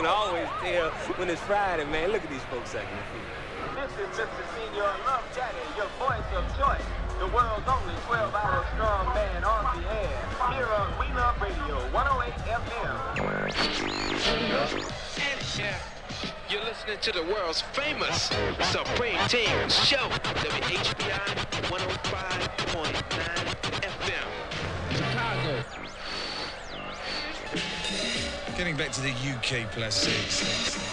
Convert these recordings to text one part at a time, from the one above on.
can always tell when it's Friday, man. Look at these folks sucking the feet. This is Mr. Señor Love Daddy, your voice of choice. The world's only 12-hour strong man on the air. Here on We Love Radio, 108 FM. And share. You're listening to the world's famous Supreme Team Show. WHBI 105.9 Getting back to the UK plus six.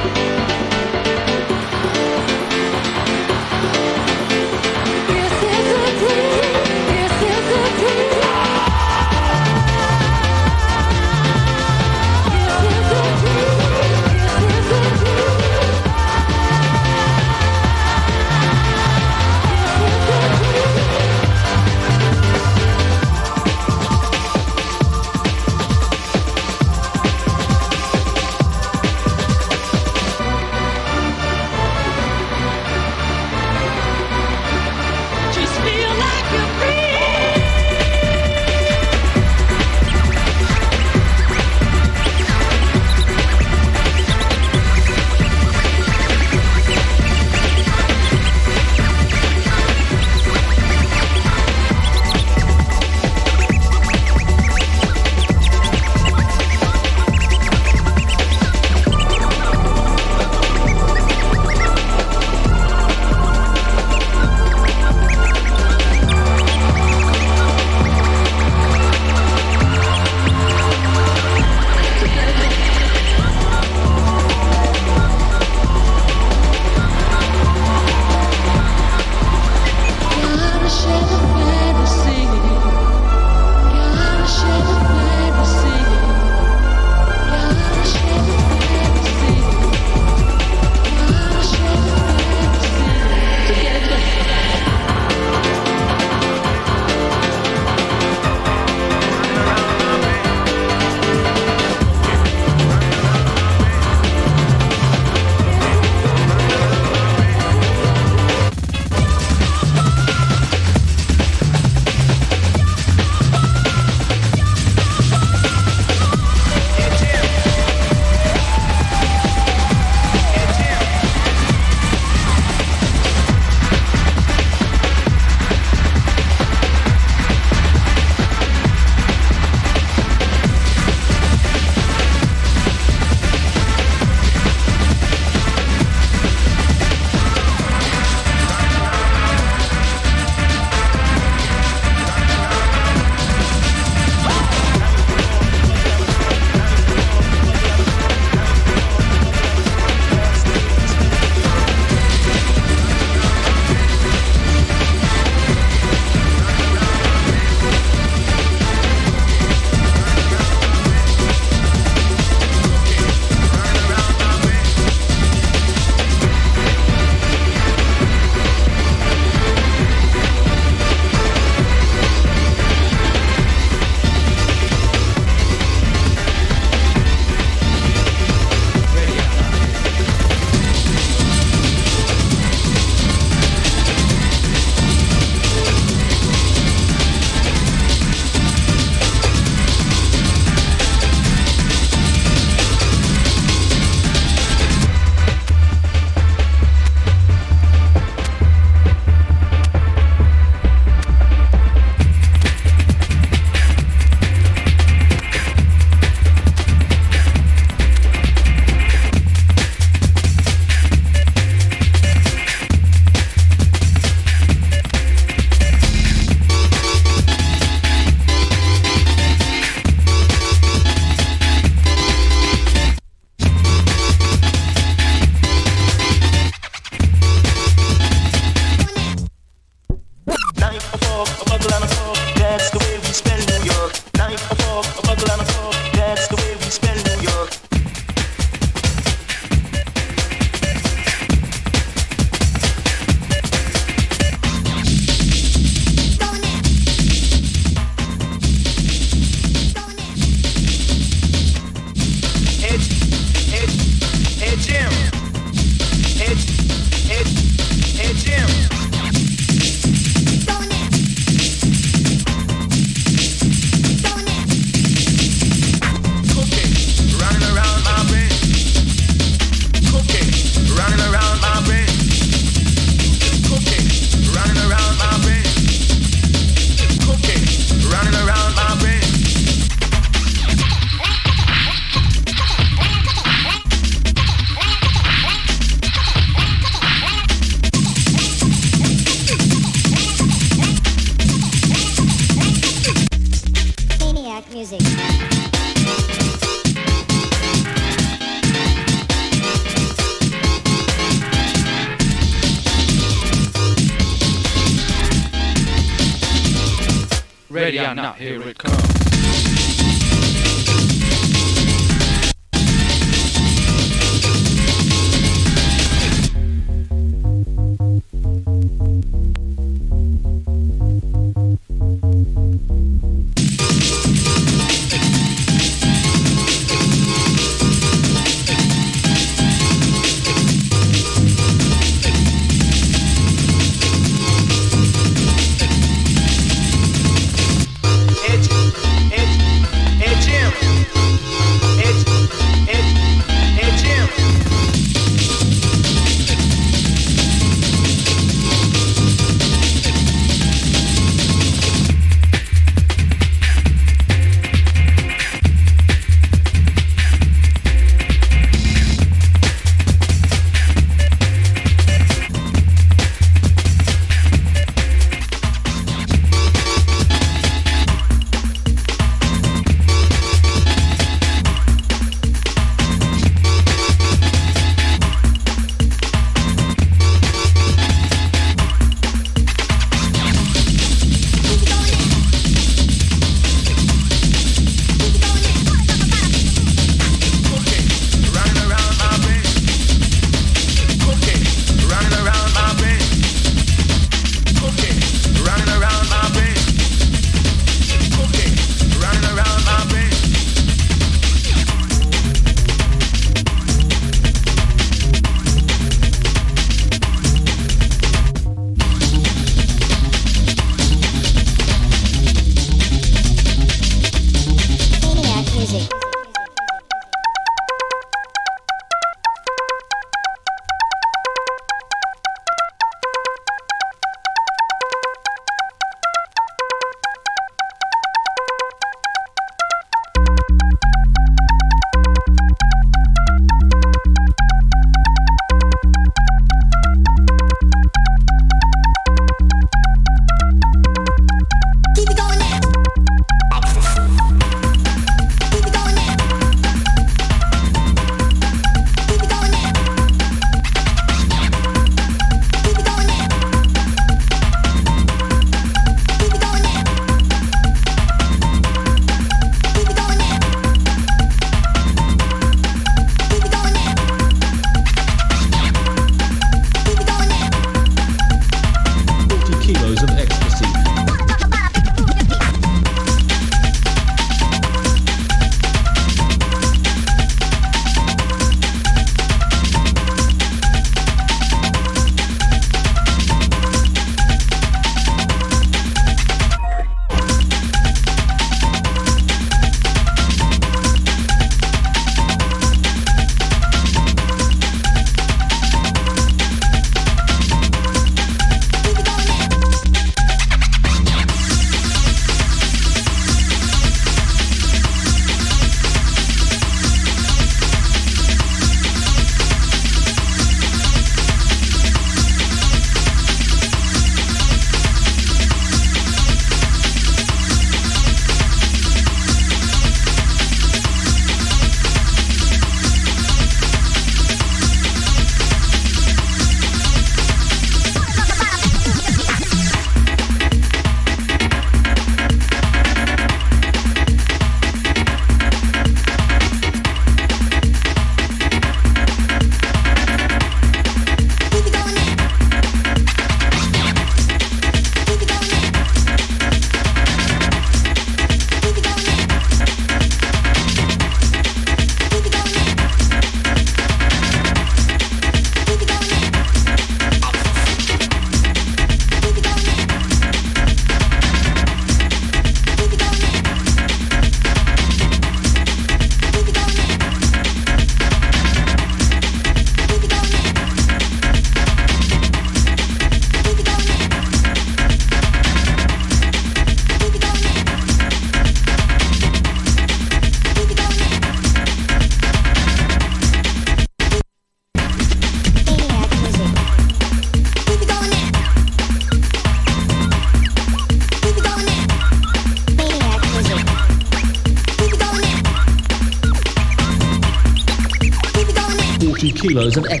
40 of ecstasy.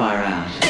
Far out.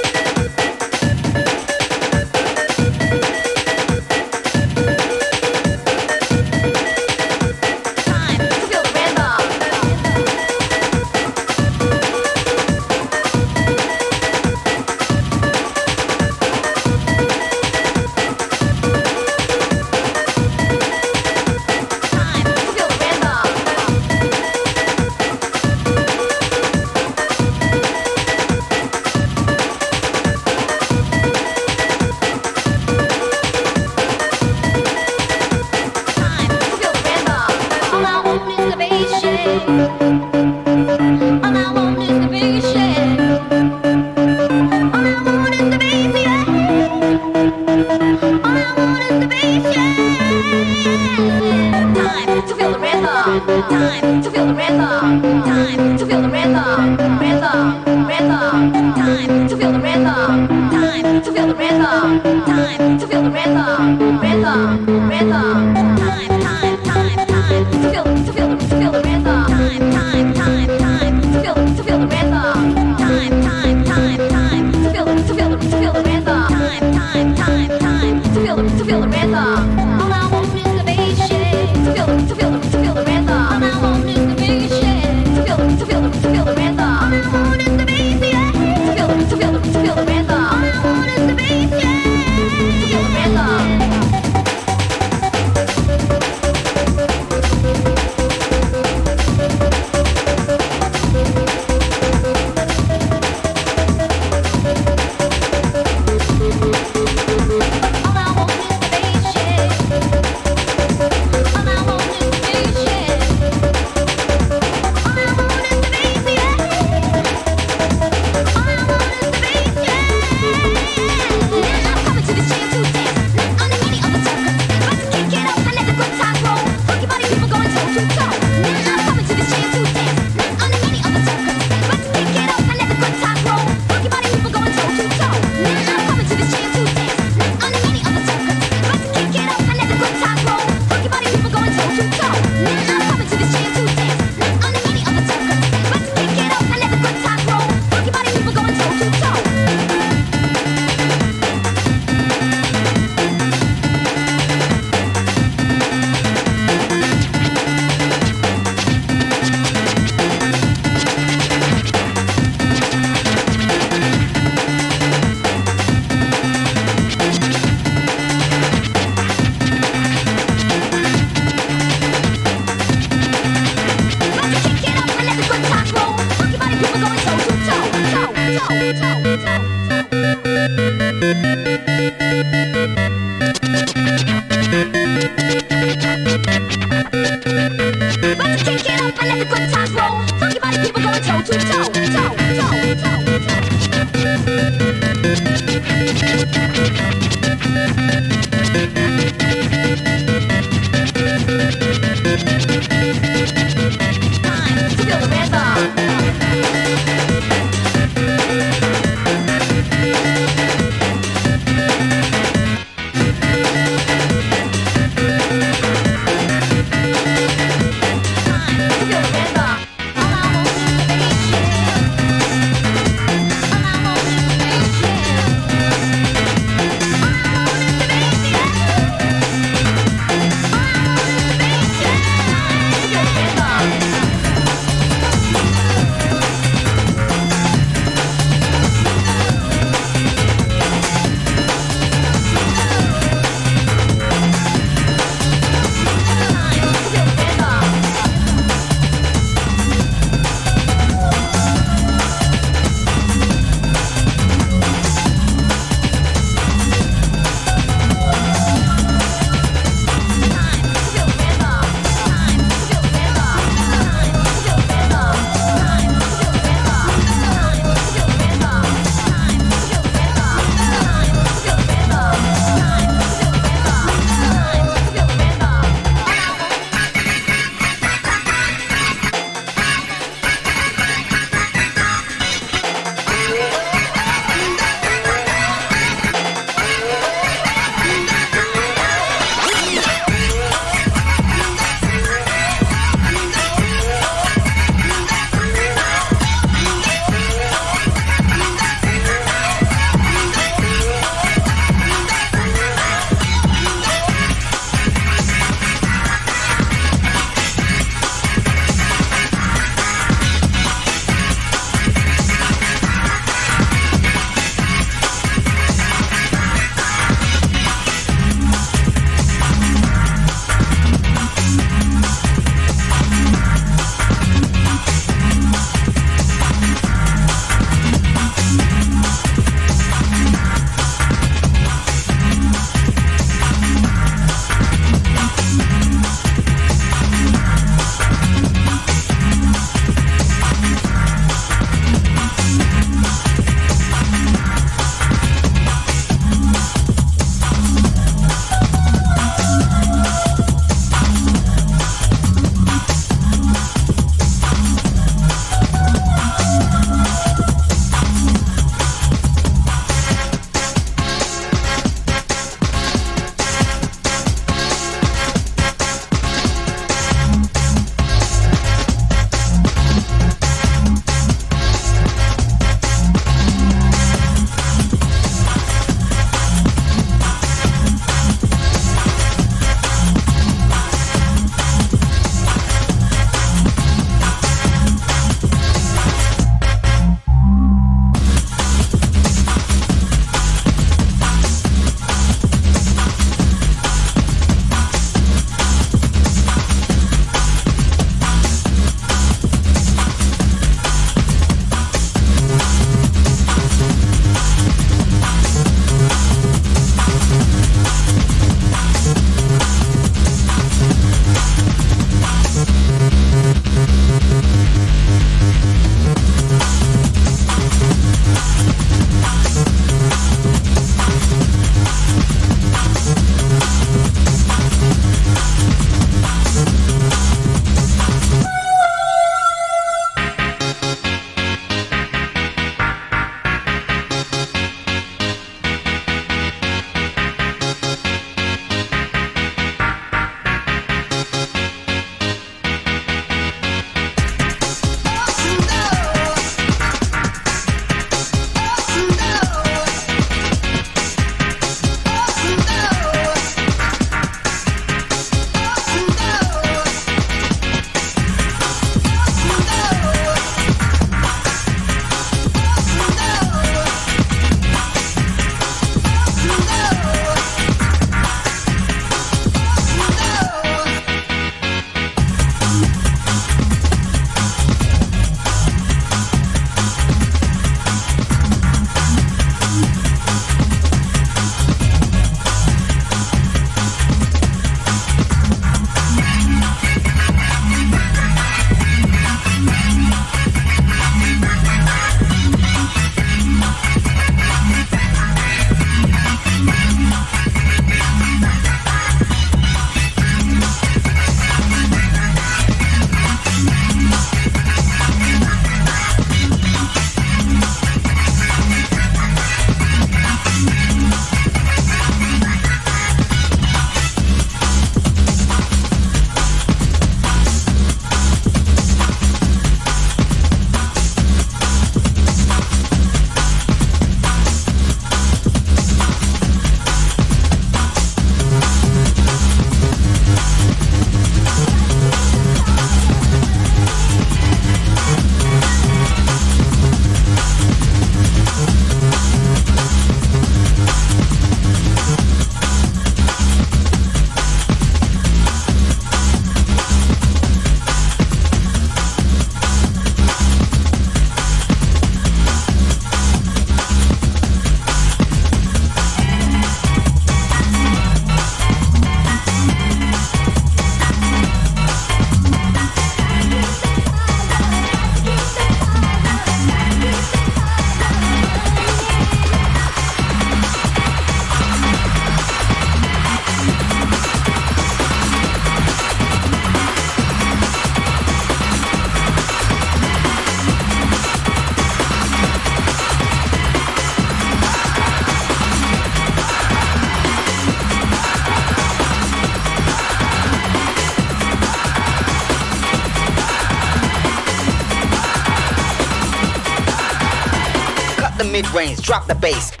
Mid range, drop the bass.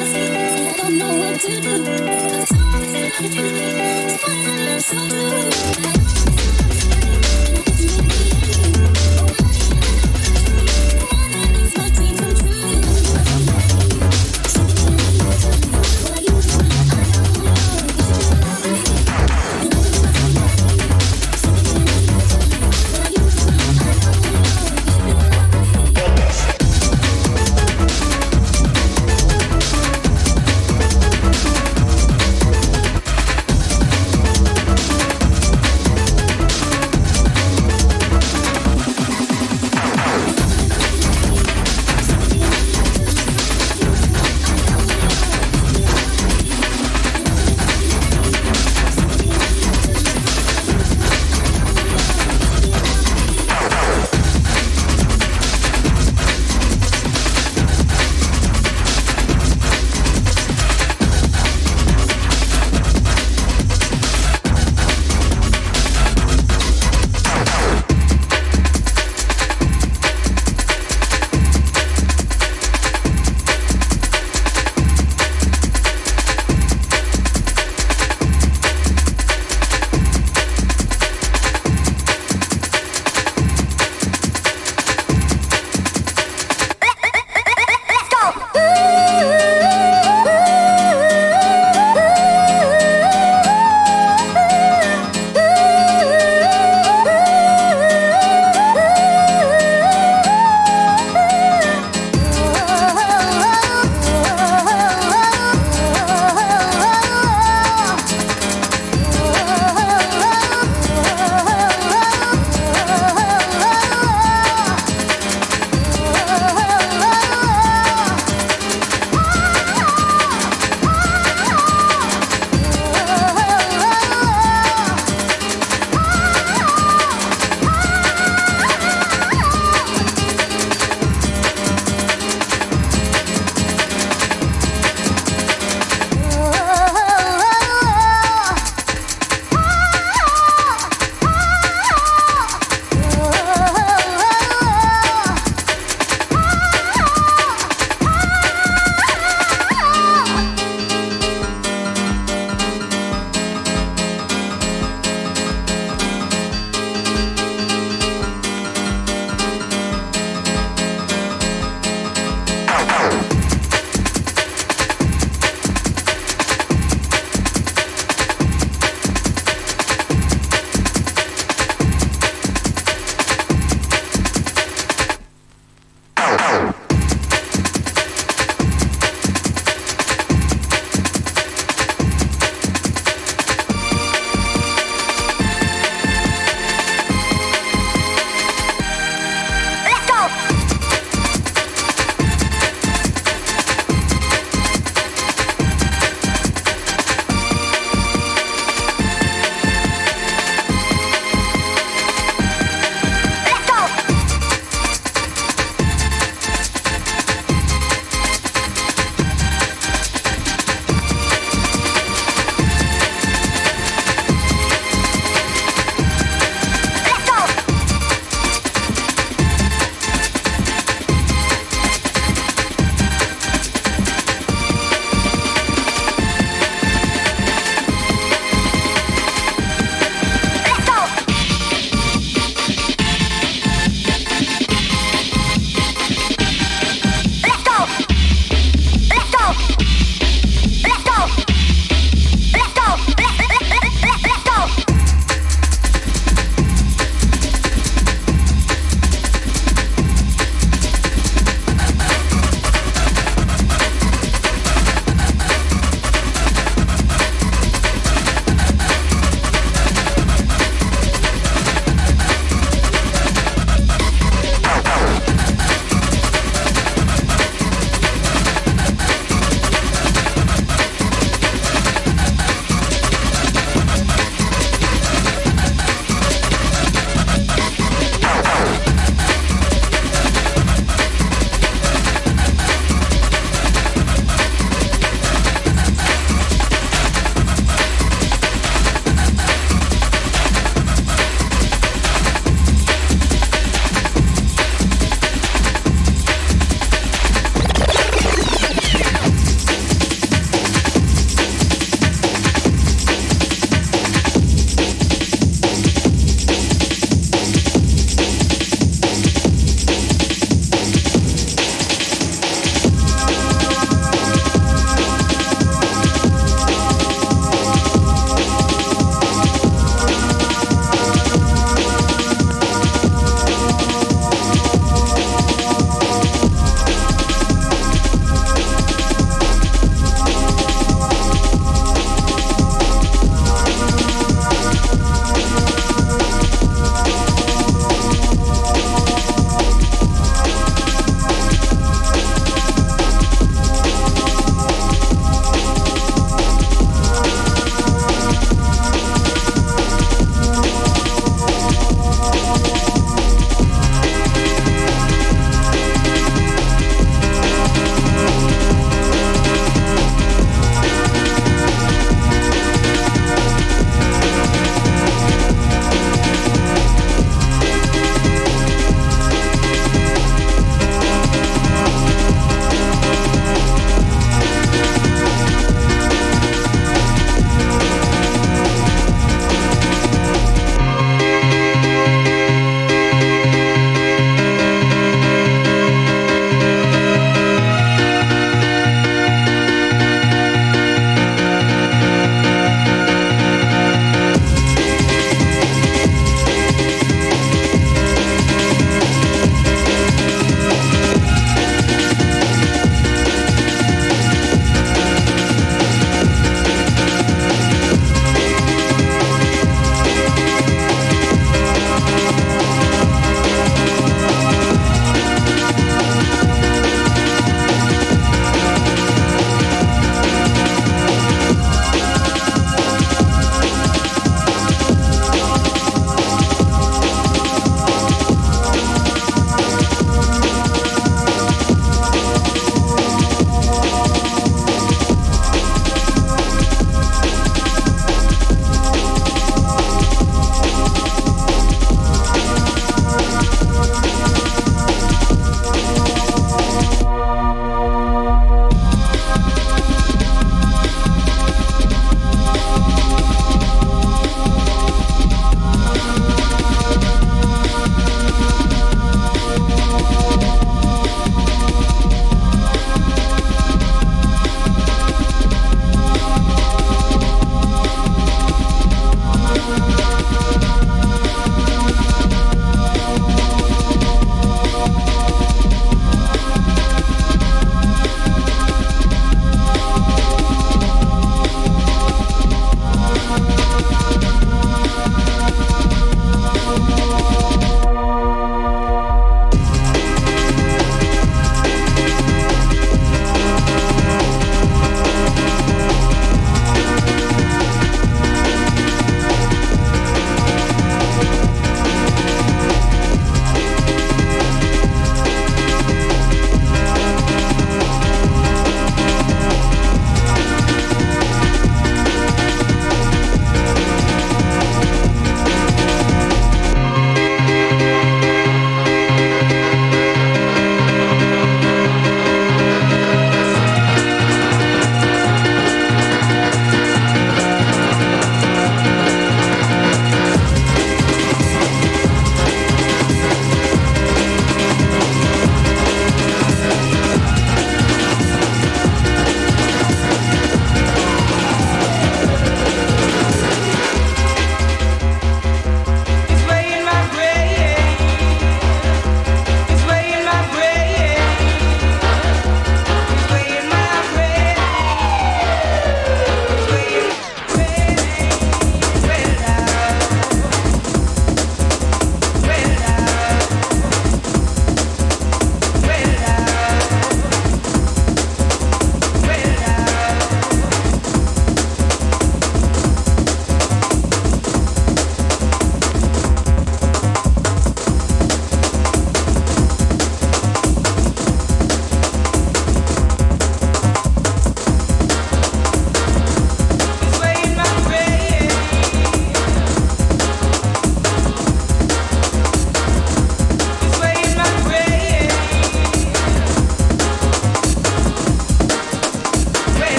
Finally, I'm so blue.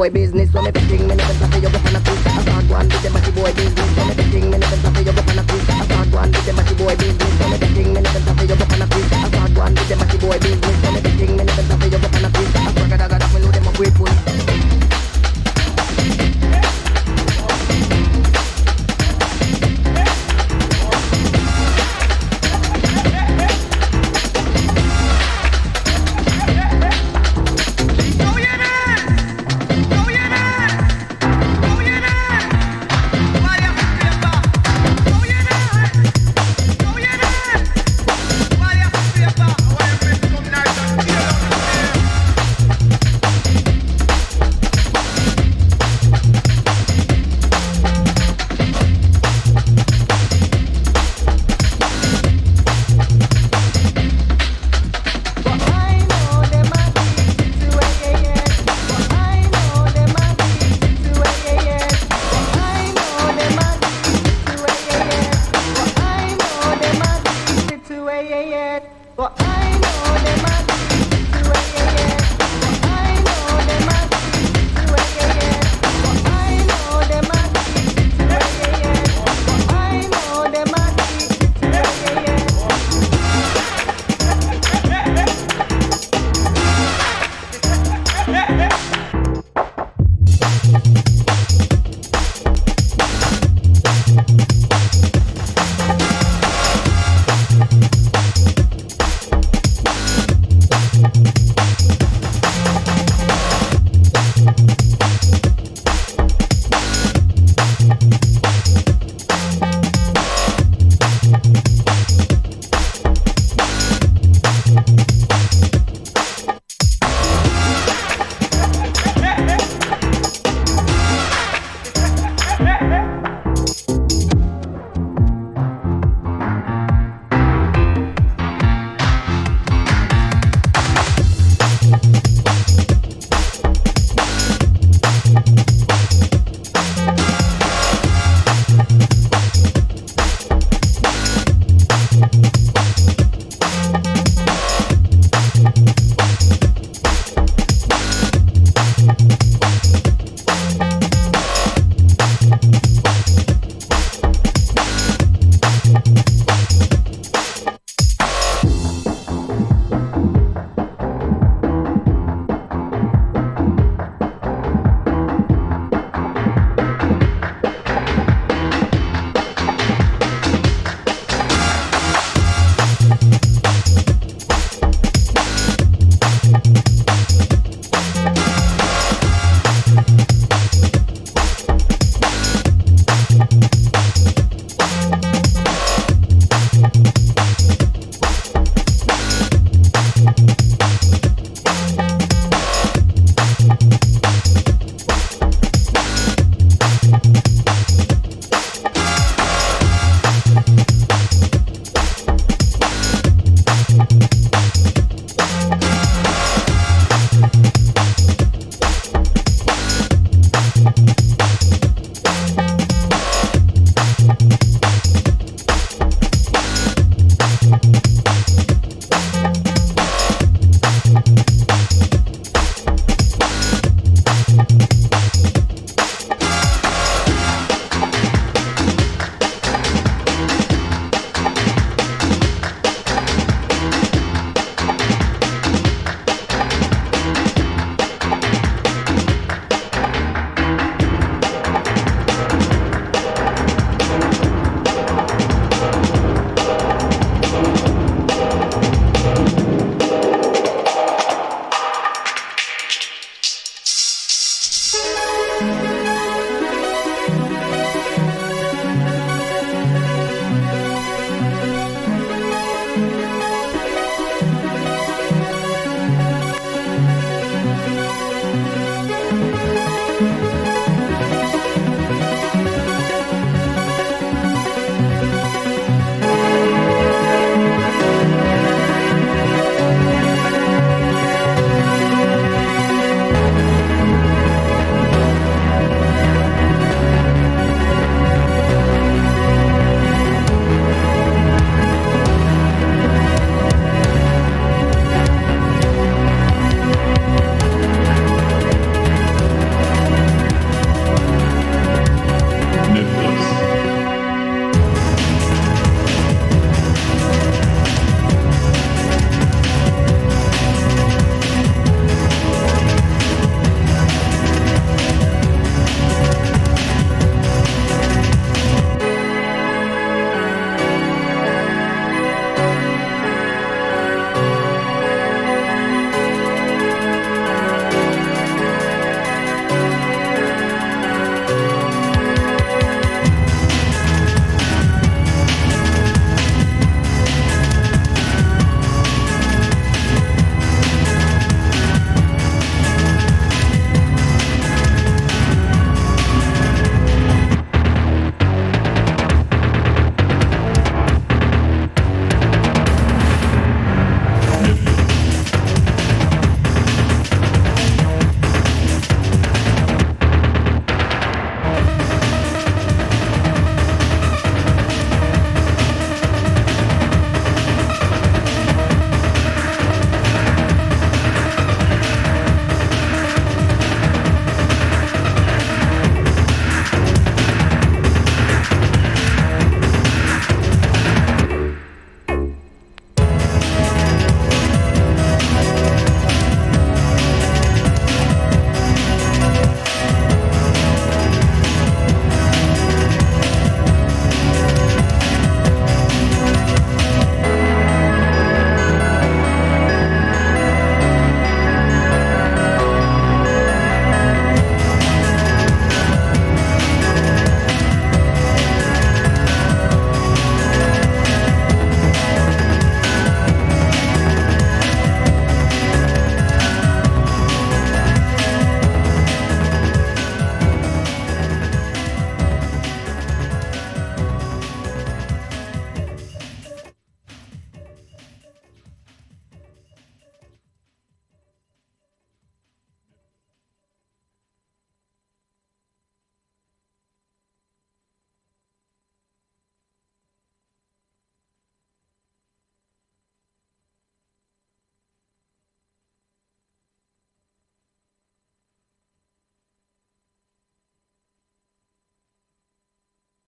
Boy business.